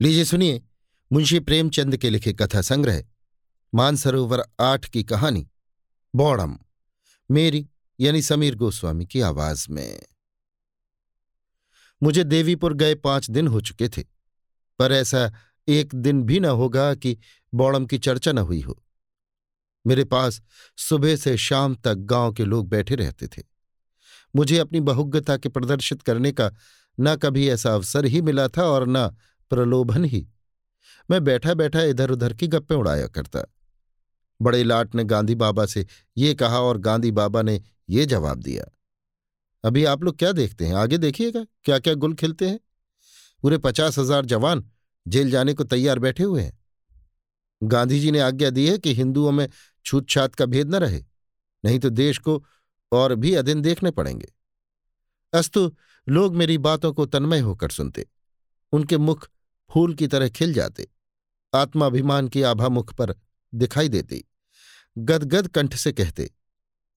लीजिए सुनिए, मुंशी प्रेमचंद के लिखे कथा संग्रह, मानसरोवर आठ की कहानी, बौड़म, मेरी यानी समीर गोस्वामी की आवाज़ में। मुझे देवीपुर गए पाँच दिन हो चुके थे, पर ऐसा एक दिन भी न होगा कि बौड़म की चर्चा न हुई हो। मेरे पास सुबह से शाम तक गाँव के लोग बैठे रहते थे। मुझे अपनी बहुज्ञता के प्रदर्शित करने का न कभी ऐसा अवसर ही मिला था और न प्रलोभन ही। मैं बैठा बैठा इधर उधर की गप्पे उड़ाया करता। बड़े लाट ने गांधी बाबा से ये कहा और गांधी बाबा ने ये जवाब दिया। अभी आप लोग क्या देखते हैं? आगे देखिएगा क्या क्या गुल खिलते हैं? पूरे पचास हज़ार जवान जेल जाने को तैयार बैठे हुए हैं। गांधी जी ने आज्ञा दी है कि हिंदुओं में छूतछात का भेद न रहे, नहीं तो देश को और भी अदिन देखने पड़ेंगे। अस्तु, लोग मेरी बातों को तन्मय होकर सुनते। उनके मुख फूल की तरह खिल जाते। आत्माभिमान की आभा मुख पर दिखाई देती। गदगद कंठ से कहते,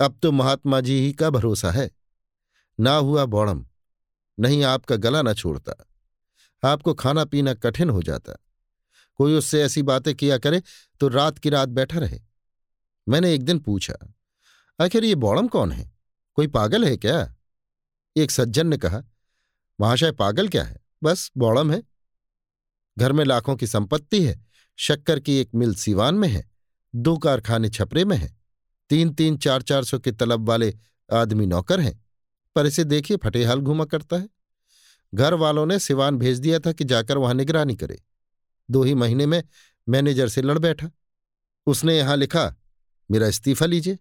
अब तो महात्मा जी ही का भरोसा है। ना हुआ बौड़म नहीं आपका गला न छोड़ता। आपको खाना पीना कठिन हो जाता। कोई उससे ऐसी बातें किया करे तो रात की रात बैठा रहे। मैंने एक दिन पूछा, आखिर ये बौड़म कौन है? कोई पागल है क्या? एक सज्जन ने कहा, महाशय पागल क्या है? बस बौड़म है। घर में लाखों की संपत्ति है, शक्कर की एक मिल सीवान में है, दो कारखाने छपरे में है तीन तीन चार चार सौ के तलब वाले आदमी नौकर हैं, पर इसे देखिए फटेहाल घूमा करता है। घर वालों ने सिवान भेज दिया था कि जाकर वहाँ निगरानी करे। दो ही महीने में मैनेजर से लड़ बैठा। उसने यहाँ लिखा, मेरा इस्तीफा लीजिए।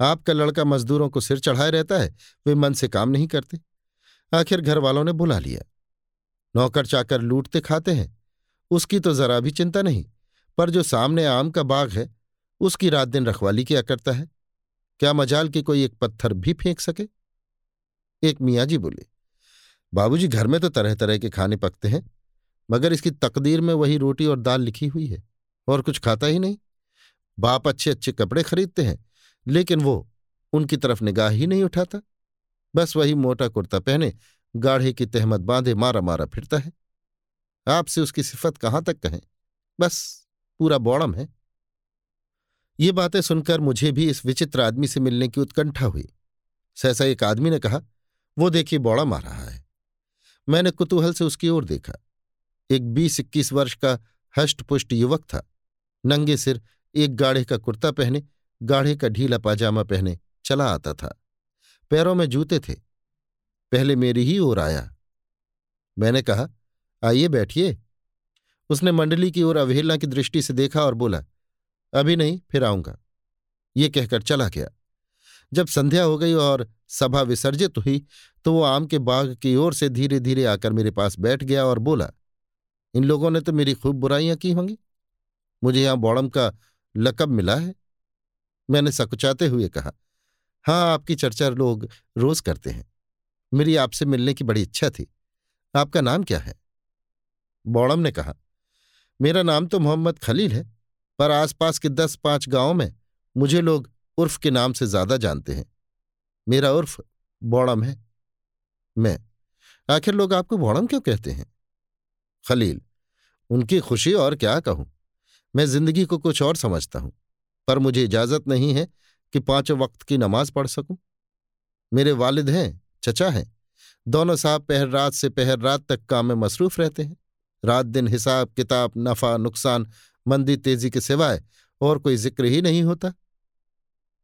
आपका लड़का मजदूरों को सिर चढ़ाए रहता है, वे मन से काम नहीं करते। आखिर घर वालों ने बुला लिया। नौकर चाकर लूटते खाते हैं। उसकी तो जरा भी चिंता नहीं, पर जो सामने आम का बाग है, उसकी रात दिन रखवाली किया करता है। क्या मजाल की कोई एक पत्थर भी फेंक सके? एक मियाँ जी बोले, बाबूजी, घर में तो तरह तरह के खाने पकते हैं, मगर इसकी तकदीर में वही रोटी और दाल लिखी हुई है, और कुछ खाता ही नहीं। बाप अच्छे अच्छे कपड़े खरीदते हैं, लेकिन वो उनकी तरफ़ निगाह ही नहीं उठाता। बस वही मोटा कुर्ता पहने गाढ़े की तहमत बांधे मारा मारा फिरता है। आपसे उसकी सिफत कहाँ तक कहें? बस, पूरा बौड़म है। ये बातें सुनकर मुझे भी इस विचित्र आदमी से मिलने की उत्कंठा हुई। सहसा एक आदमी ने कहा, वो देखिए, बौड़म आ रहा है। मैंने कुतूहल से उसकी ओर देखा। एक बीस इक्कीस वर्ष का हष्टपुष्ट युवक था। नंगे सिर, एक गाढ़े का कुर्ता पहने, गाढ़े का ढीला पाजामा पहने चला आता था। पैरों में जूते थे। पहले मेरी ही ओर आया। मैंने कहा, आइए बैठिए। उसने मंडली की ओर अवहेलना की दृष्टि से देखा और बोला, अभी नहीं, फिर आऊँगा। ये कहकर चला गया। जब संध्या हो गई और सभा विसर्जित हुई तो वो आम के बाग की ओर से धीरे धीरे आकर मेरे पास बैठ गया और बोला, इन लोगों ने तो मेरी खूब बुराइयाँ की होंगी। मुझे यहाँ बौड़म का लकब मिला है। मैंने सकुचाते हुए कहा हाँ आपकी चर्चा लोग रोज करते हैं। मेरी आपसे मिलने की बड़ी इच्छा थी। आपका नाम क्या है? बौड़म ने कहा, मेरा नाम तो मोहम्मद खलील है, पर आसपास के दस पाँच गाँवों में मुझे लोग उर्फ़ के नाम से ज़्यादा जानते हैं। मेरा उर्फ़ बौड़म है। मैं, आखिर लोग आपको बौड़म क्यों कहते हैं? खलील, उनकी खुशी और क्या कहूँ? मैं ज़िंदगी को कुछ और समझता हूँ, पर मुझे इजाज़त नहीं है कि पाँचों वक्त की नमाज़ पढ़ सकूँ। मेरे वालिद हैं चचा हैं। दोनों साहब पहर रात से पहर रात तक काम में मसरूफ रहते हैं। रात दिन हिसाब किताब, नफा, नुकसान, मंदी, तेज़ी के सिवाय और कोई ज़िक्र ही नहीं होता।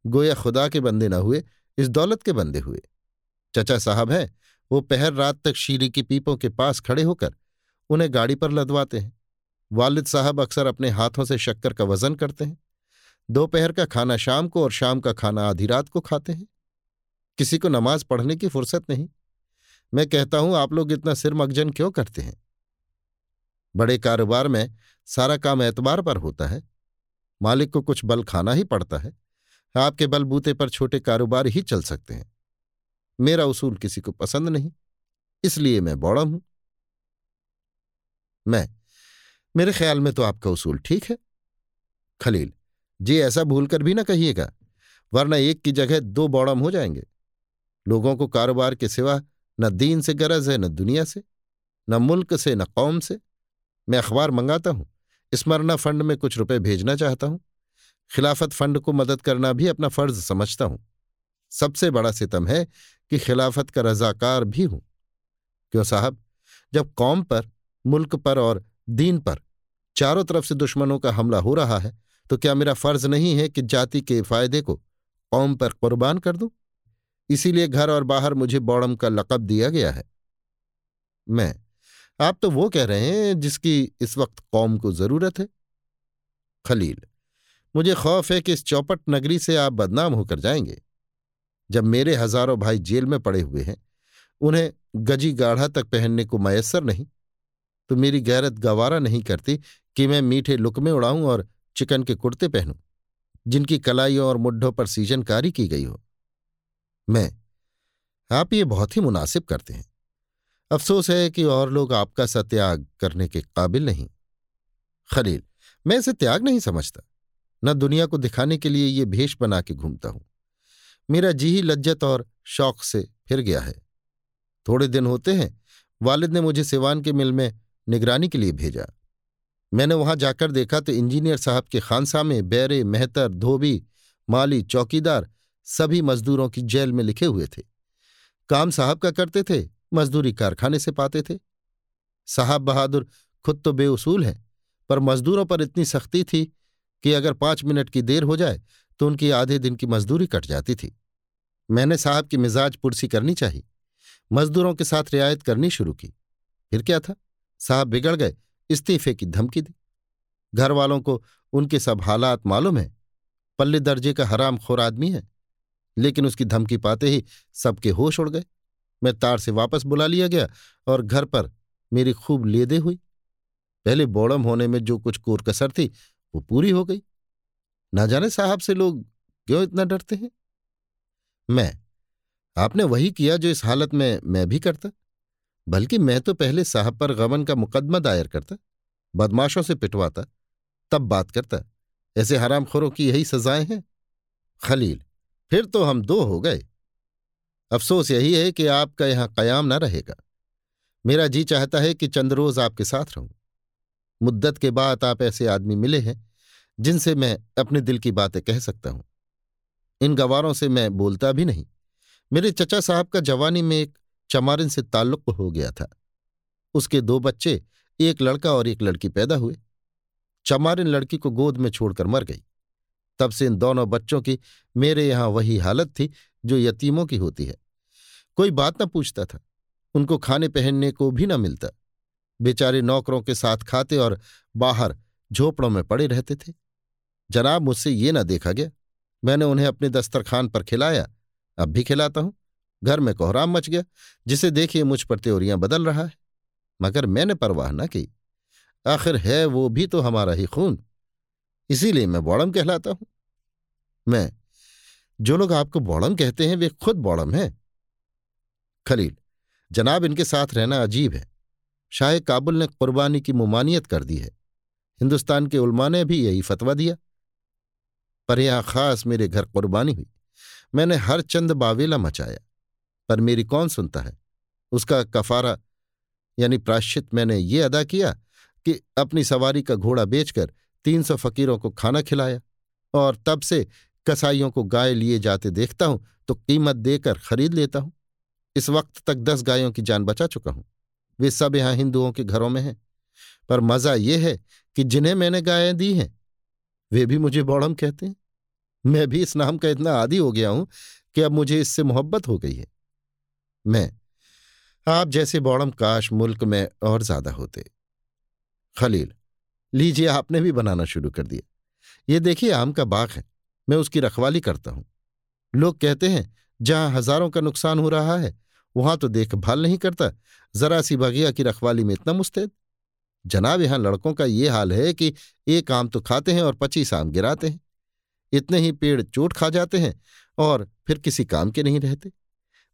गोया खुदा के बंदे न हुए, इस दौलत के बंदे हुए। चचा साहब हैं, वो पहर रात तक शीरी की पीपों के पास खड़े होकर उन्हें गाड़ी पर लदवाते हैं। वालिद साहब अक्सर अपने हाथों से शक्कर का वज़न करते हैं। दोपहर का खाना शाम को और शाम का खाना आधी रात को खाते हैं। किसी को नमाज़ पढ़ने की फुर्सत नहीं। मैं कहता हूँ, आप लोग इतना सिर मगजन क्यों करते हैं? बड़े कारोबार में सारा काम एतबार पर होता है। मालिक को कुछ बल खाना ही पड़ता है। आपके बलबूते पर छोटे कारोबार ही चल सकते हैं। मेरा उसूल किसी को पसंद नहीं, इसलिए मैं बौड़ा हूँ। मैं, मेरे ख्याल में तो आपका उसूल ठीक है। खलील, जी ऐसा भूलकर भी ना कहिएगा, वरना एक की जगह दो बौड़म हो जाएँगे। लोगों को कारोबार के सिवा न दीन से गरज है, न दुनिया से, न मुल्क से, न कौम से। मैं अखबार मंगाता हूँ, स्मरणा फंड में कुछ रुपए भेजना चाहता हूँ। खिलाफत फंड को मदद करना भी अपना फ़र्ज़ समझता हूँ। सबसे बड़ा सितम है कि खिलाफत का रजाकार भी हूँ। क्यों साहब? जब कौम पर, मुल्क पर और दीन पर चारों तरफ़ से दुश्मनों का हमला हो रहा है तो क्या मेरा फ़र्ज़ नहीं है कि जाति के फ़ायदे को कौम पर कुर्बान कर दूँ? इसीलिए घर और बाहर मुझे बौड़म का लकब दिया गया है। मैं, आप तो वो कह रहे हैं जिसकी इस वक्त कौम को ज़रूरत है। खलील, मुझे खौफ है कि इस चौपट नगरी से आप बदनाम होकर जाएँगे। जब मेरे हज़ारों भाई जेल में पड़े हुए हैं, उन्हें गजी गाढ़ा तक पहनने को मयसर नहीं तो मेरी गैरत गवारा नहीं करती कि मैं मीठे लुकमे उड़ाऊं और चिकन के कुर्ते पहनूं, जिनकी कलाइयों और मुड्ढों पर सीजनकारी की गई हो। मैं। आप ये बहुत ही मुनासिब करते हैं। अफसोस है कि और लोग आपका सा त्याग करने के काबिल नहीं। खलील, मैं इसे त्याग नहीं समझता। न दुनिया को दिखाने के लिए ये भेष बना के घूमता हूँ। मेरा जी ही लज्जत और शौक से फिर गया है। थोड़े दिन होते हैं, वालिद ने मुझे सिवान के मिल में निगरानी के लिए भेजा। मैंने वहाँ जाकर देखा तो इंजीनियर साहब के खानसा में बैरे, मेहतर, धोबी, माली, चौकीदार सभी मजदूरों की जेल में लिखे हुए थे। काम साहब का करते थे, मजदूरी कारखाने से पाते थे। साहब बहादुर खुद तो बेउसूल हैं, पर मजदूरों पर इतनी सख्ती थी कि अगर पाँच मिनट की देर हो जाए तो उनकी आधे दिन की मजदूरी कट जाती थी। मैंने साहब की मिजाज पुरसी करनी चाहिए। मजदूरों के साथ रियायत करनी शुरू की। फिर क्या था? साहब बिगड़ गए, इस्तीफे की धमकी दी। घर वालों को उनके सब हालात मालूम है। पल्ले दर्जे का हराम खोर आदमी है। लेकिन उसकी धमकी पाते ही सबके होश उड़ गए। मैं तार से वापस बुला लिया गया और घर पर मेरी खूब लेदे हुई। पहले बोड़म होने में जो कुछ कोर कसर थी, वो पूरी हो गई। ना जाने साहब से लोग क्यों इतना डरते हैं? मैं, आपने वही किया जो इस हालत में मैं भी करता। बल्कि मैं तो पहले साहब पर गमन का मुकदमा दायर करता, बदमाशों से पिटवाता, तब बात करता। ऐसे हरामखोरों की यही सजाएँ हैं? खलील फिर तो हम दो हो गए। अफसोस यही है कि आपका यहाँ कयाम न रहेगा। मेरा जी चाहता है कि चंद रोज आपके साथ रहूँ। मुद्दत के बाद आप ऐसे आदमी मिले हैं, जिनसे मैं अपने दिल की बातें कह सकता हूँ। इन गवारों से मैं बोलता भी नहीं। मेरे चचा साहब का जवानी में एक चमारिन से ताल्लुक हो गया था। उसके दो बच्चे, एक लड़का और एक लड़की पैदा हुए। चमारिन लड़की को गोद में छोड़कर मर गई। तब से इन दोनों बच्चों की मेरे यहाँ वही हालत थी जो यतीमों की होती है। कोई बात न पूछता था। उनको खाने पहनने को भी न मिलता। बेचारे नौकरों के साथ खाते और बाहर झोपड़ों में पड़े रहते थे। जनाब, मुझसे ये न देखा गया। मैंने उन्हें अपने दस्तरखान पर खिलाया। अब भी खिलाता हूँ। घर में कोहराम मच गया, जिसे देखिए मुझ पर त्योरियाँ बदल रहा है। मगर मैंने परवाह न की। आखिर है वो भी तो हमारा ही खून। इसीलिए मैं बौड़म कहलाता हूँ। मैं, जो लोग आपको बौड़म कहते हैं, वे खुद बौड़म हैं। खलील, जनाब इनके साथ रहना अजीब है। शाह काबुल ने कुर्बानी की मुमानियत कर दी है। हिंदुस्तान के उलमा ने भी यही फतवा दिया। पर यहाँ खास मेरे घर कुर्बानी हुई। मैंने हर चंद बावेला मचाया। पर मेरी कौन सुनता है? उसका कफारा, यानी प्राश्चित मैंने ये अदा किया कि अपनी सवारी का घोड़ा बेचकर तीन सौ फकीरों को खाना खिलाया और तब से कसाईयों को गाय लिए जाते देखता हूँ तो कीमत देकर खरीद लेता हूँ। इस वक्त तक दस गायों की जान बचा चुका हूँ। वे सब यहाँ हिंदुओं के घरों में हैं। पर मज़ा ये है कि जिन्हें मैंने गायें दी हैं, वे भी मुझे बौड़म कहते हैं। मैं भी इस नाम का इतना आदि हो गया हूँ कि अब मुझे इससे मोहब्बत हो गई है। मैं, आप जैसे बौड़म काश मुल्क में और ज़्यादा होते। खलील लीजिए, आपने भी बनाना शुरू कर दिया। ये देखिए, आम का बाग है। मैं उसकी रखवाली करता हूँ। लोग कहते हैं, जहाँ हज़ारों का नुकसान हो रहा है, वहाँ तो देखभाल नहीं करता। जरा सी बगिया की रखवाली में इतना मुस्तैद? जनाब, यहाँ लड़कों का ये हाल है कि एक आम तो खाते हैं और पच्चीस आम गिराते हैं। इतने ही पेड़ चोट खा जाते हैं और फिर किसी काम के नहीं रहते।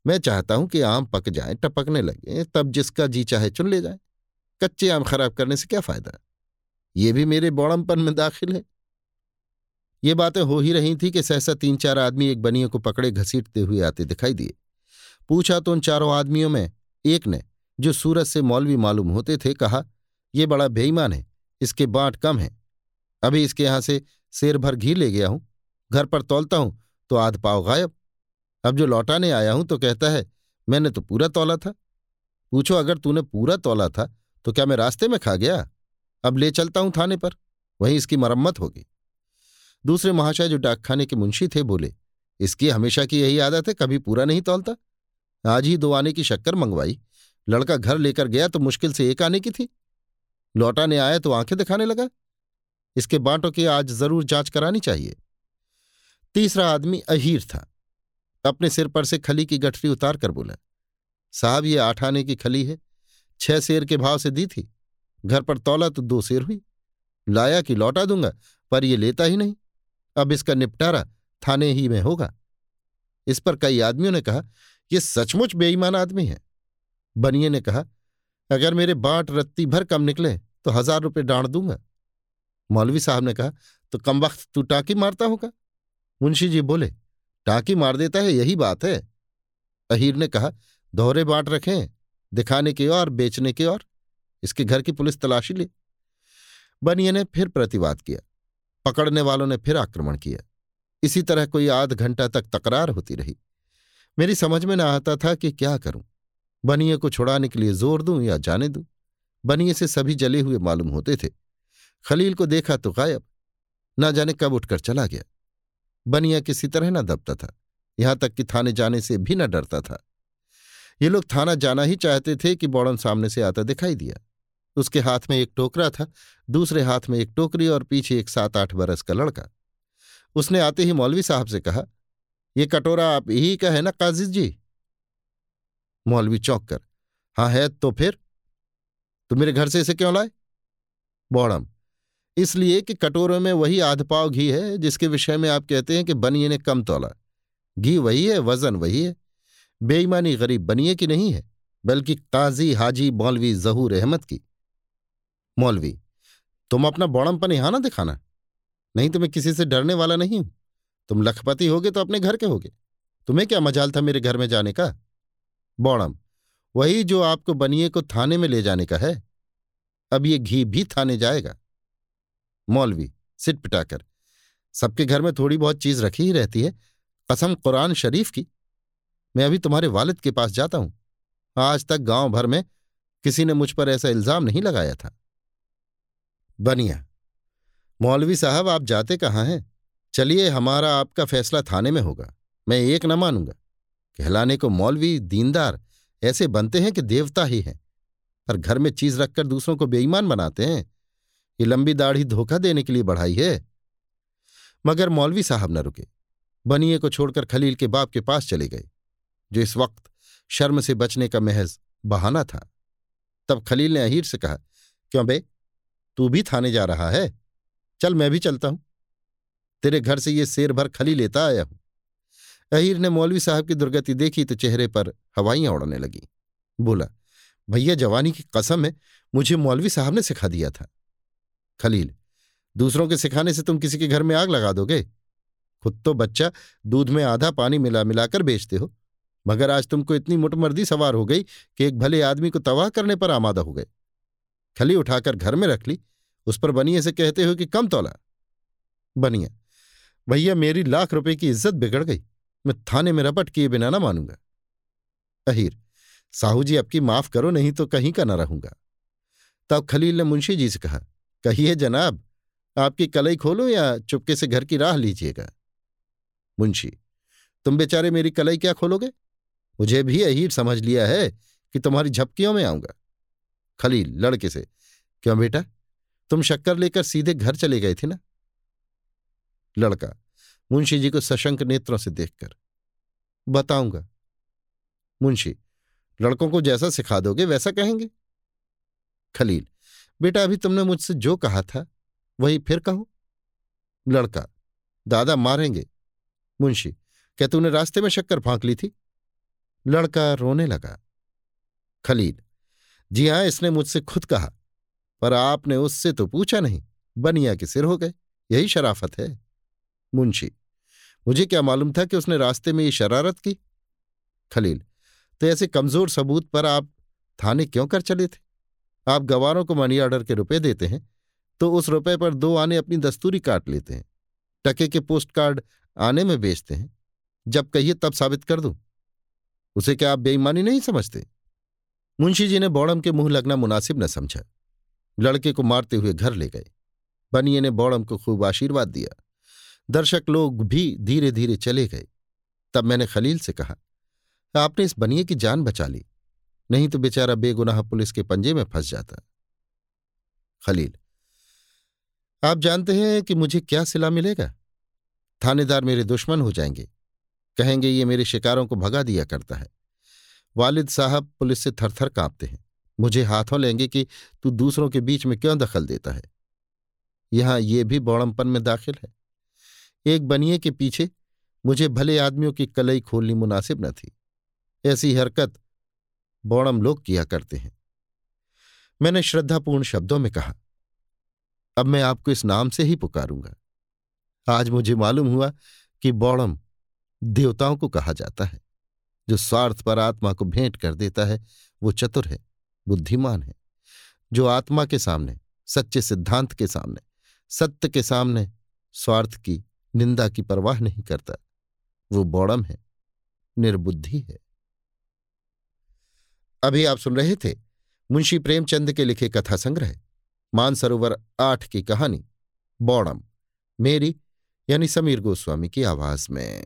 मैं चाहता हूँ कि आम पक जाए, टपकने लगे, तब जिसका जी चाहे चुन ले जाए। कच्चे आम खराब करने से क्या फ़ायदा? ये भी मेरे बौड़मपन में दाखिल है। ये बातें हो ही रही थी कि सहसा तीन चार आदमी एक बनिए को पकड़े घसीटते हुए आते दिखाई दिए। पूछा तो उन चारों आदमियों में एक ने, जो सूरत से मौलवी मालूम होते थे, कहा, ये बड़ा बेईमान है, इसके बांट कम है। अभी इसके यहाँ से शेर भर घी ले गया हूँ, घर पर तोलता हूँ तो आध पाव गायब। अब जो लौटाने आया हूँ तो कहता है, मैंने तो पूरा तोला था। पूछो, अगर तूने पूरा तोला था तो क्या मैं रास्ते में खा गया? अब ले चलता हूँ थाने पर। वहीं इसकी मरम्मत होगी। दूसरे महाशय जो डाकखाने के मुंशी थे बोले, इसकी हमेशा की यही आदत है, कभी पूरा नहीं तोलता। आज ही दो आने की शक्कर मंगवाई। लड़का घर लेकर गया तो मुश्किल से एक आने की थी। लौटाने आया तो आँखें दिखाने लगा। इसके बांटों की आज ज़रूर जाँच करानी चाहिए। तीसरा आदमी अहीर था। अपने सिर पर से खली की गठरी उतार कर बोला, साहब, ये आठ आने की खली है। छह शेर के भाव से दी थी। घर पर तौला तो दो शेर हुई। लाया कि लौटा दूँगा, पर ये लेता ही नहीं। अब इसका निपटारा थाने ही में होगा। इस पर कई आदमियों ने कहा यह सचमुच बेईमान आदमी है। बनिए ने कहा, अगर मेरे बांट रत्ती भर कम निकले तो हज़ार रुपये डांट दूँगा। मौलवी साहब ने कहा तो कम वक्त तू टाकी मारता होगा? मुंशी जी बोले, टाकी मार देता है, यही बात है। अहीर ने कहा, दोहरे बांट रखें, दिखाने के और, बेचने के और। इसके घर की पुलिस तलाशी ली। बनिए ने फिर प्रतिवाद किया। पकड़ने वालों ने फिर आक्रमण किया। इसी तरह कोई आध घंटा तक तकरार होती रही। मेरी समझ में न आता था कि क्या करूँ। बनिए को छुड़ाने के लिए ज़ोर दूँ या जाने दूँ? बनिए से सभी जले हुए मालूम होते थे। खलील को देखा तो गायब। ना जाने कब उठकर चला गया। बनिया किसी तरह न दबता था। यहाँ तक कि थाने जाने से भी न डरता था। ये लोग थाना जाना ही चाहते थे कि बौड़न सामने से आता दिखाई दिया। उसके हाथ में एक टोकरा था, दूसरे हाथ में एक टोकरी और पीछे एक सात आठ बरस का लड़का। उसने आते ही मौलवी साहब से कहा, ये कटोरा आप ही का है ना काजिज जी? मौलवी चौंक कर हाँ है तो फिर? तो मेरे घर से इसे क्यों लाए? बौड़म, इसलिए कि कटोरे में वही आध पाव घी है, जिसके विषय में आप कहते हैं कि बनिए ने कम तोला। घी वही है, वज़न वही है। बेईमानी गरीब बनिए की नहीं है, बल्कि काजी हाजी मौलवी जहूर अहमद की। मौलवी, तुम अपना बौड़मपन यहाँ ना दिखाना। नहीं तो मैं किसी से डरने वाला नहीं हूँ। तुम लखपति होगे तो अपने घर के होगे। तुम्हें क्या मजाल था मेरे घर में जाने का? बौड़म, वही जो आपको बनिए को थाने में ले जाने का है। अब ये घी भी थाने जाएगा। मौलवी सिट पिटाकर, सबके घर में थोड़ी बहुत चीज़ रखी ही रहती है। कसम कुरान शरीफ की। मैं अभी तुम्हारे वालिद के पास जाता हूँ। आज तक गाँव भर में किसी ने मुझ पर ऐसा इल्ज़ाम नहीं लगाया था। बनिया। मौलवी साहब, आप जाते कहाँ हैं? चलिए, हमारा आपका फैसला थाने में होगा। मैं एक न मानूँगा। कहलाने को मौलवी, दीनदार, ऐसे बनते हैं कि देवता ही हैं। पर घर में चीज़ रखकर दूसरों को बेईमान बनाते हैं? ये लंबी दाढ़ी धोखा देने के लिए बढ़ाई है। मगर मौलवी साहब न रुके। बनिए को छोड़कर खलील के बाप के पास चले गए, जो इस वक्त शर्म से बचने का महज बहाना था। तब खलील ने अहीर से कहा, क्यों बे तू भी थाने जा रहा है। चल, मैं भी चलता हूँ। तेरे घर से ये शेर भर खली लेता आया हूँ। अहीर ने मौलवी साहब की दुर्गति देखी तो चेहरे पर हवाइयाँ उड़ने लगी। बोला, भैया, जवानी की कसम है, मुझे मौलवी साहब ने सिखा दिया था। खलील, दूसरों के सिखाने से तुम किसी के घर में आग लगा दोगे? खुद तो बच्चा, दूध में आधा पानी मिला, मिलाकर बेचते हो। मगर आज तुमको इतनी मुटमर्दी सवार हो गई कि एक भले आदमी को तबाह करने पर आमादा हो गए। खली उठाकर घर में रख ली। उस पर बनिए से कहते हो कि, कम तोला। बनिया भैया, मेरी लाख रुपए की इज़्ज़त बिगड़ गई। मैं थाने में रपट किए बिना ना मानूँगा। अहीर, साहू जी आपकी माफ़ करो, नहीं तो कहीं का ना रहूँगा। तब खलील ने मुंशी जी से कहा, कहिए जनाब, आपकी कलई खोलो या चुपके से घर की राह लीजिएगा? मुंशी, तुम बेचारे मेरी कलई क्या खोलोगे? मुझे भी अहीर समझ लिया है कि तुम्हारी झपकियों में आऊँगा। खलील, लड़के से। क्यों बेटा? तुम शक्कर लेकर सीधे घर चले गए थे ना? लड़का, मुंशी जी को सशंक नेत्रों से देखकर। बताऊँगा। मुंशी, लड़कों को जैसा सिखा दोगे वैसा कहेंगे। खलील, बेटा अभी तुमने मुझसे जो कहा था, वही फिर कहो? लड़का, दादा मारेंगे। मुंशी, क्या तूने रास्ते में शक्कर फांक ली थी? लड़का रोने लगा। खलील जी हाँ, इसने मुझसे खुद कहा, पर आपने उससे तो पूछा नहीं, बनिया के सिर हो गए, यही शराफत है। मुंशी, मुझे क्या मालूम था कि उसने रास्ते में ये शरारत की? खलील तो ऐसे कमज़ोर सबूत पर आप थाने क्यों कर चले थे? आप गवारों को मनी ऑर्डर के रुपए देते हैं तो उस रुपए पर दो आने अपनी दस्तूरी काट लेते हैं, टके के पोस्ट कार्ड आने में बेचते हैं, जब कहिए तब साबित कर दूँ। उसे क्या आप बेईमानी नहीं समझते? मुंशी जी ने बौड़म के मुँह लगना मुनासिब न समझा। लड़के को मारते हुए घर ले गए। बनिए ने बौड़म को खूब आशीर्वाद दिया। दर्शक लोग भी धीरे धीरे चले गए। तब मैंने खलील से कहा, आपने इस बनिए की जान बचा ली। नहीं तो बेचारा बेगुनाह पुलिस के पंजे में फंस जाता। खलील, आप जानते हैं कि मुझे क्या सिला मिलेगा? थानेदार मेरे दुश्मन हो जाएँगे। कहेंगे, ये मेरे शिकारों को भगा दिया करता है। वालिद साहब पुलिस से थरथर कांपते हैं। मुझे हाथों लेंगे कि तू दूसरों के बीच में क्यों दखल देता है? यहाँ ये भी बौड़मपन में दाखिल है। एक बनिए के पीछे मुझे भले आदमियों की कलई खोलनी मुनासिब न थी। ऐसी हरकत बौड़म लोग किया करते हैं। मैंने श्रद्धापूर्ण शब्दों में कहा, अब मैं आपको इस नाम से ही पुकारूँगा। आज मुझे मालूम हुआ कि बौड़म देवताओं को कहा जाता है। जो स्वार्थ पर आत्मा को भेंट कर देता है, वो चतुर है, बुद्धिमान है, जो आत्मा के सामने, सच्चे सिद्धांत के सामने, सत्य के सामने स्वार्थ की निंदा की परवाह नहीं करता, वो बौड़म है, निर्बुद्धि है। अभी आप सुन रहे थे मुंशी प्रेमचंद के लिखे कथा संग्रह, मानसरोवर आठ की कहानी, बौड़म, मेरी यानी समीर गोस्वामी की आवाज़ में।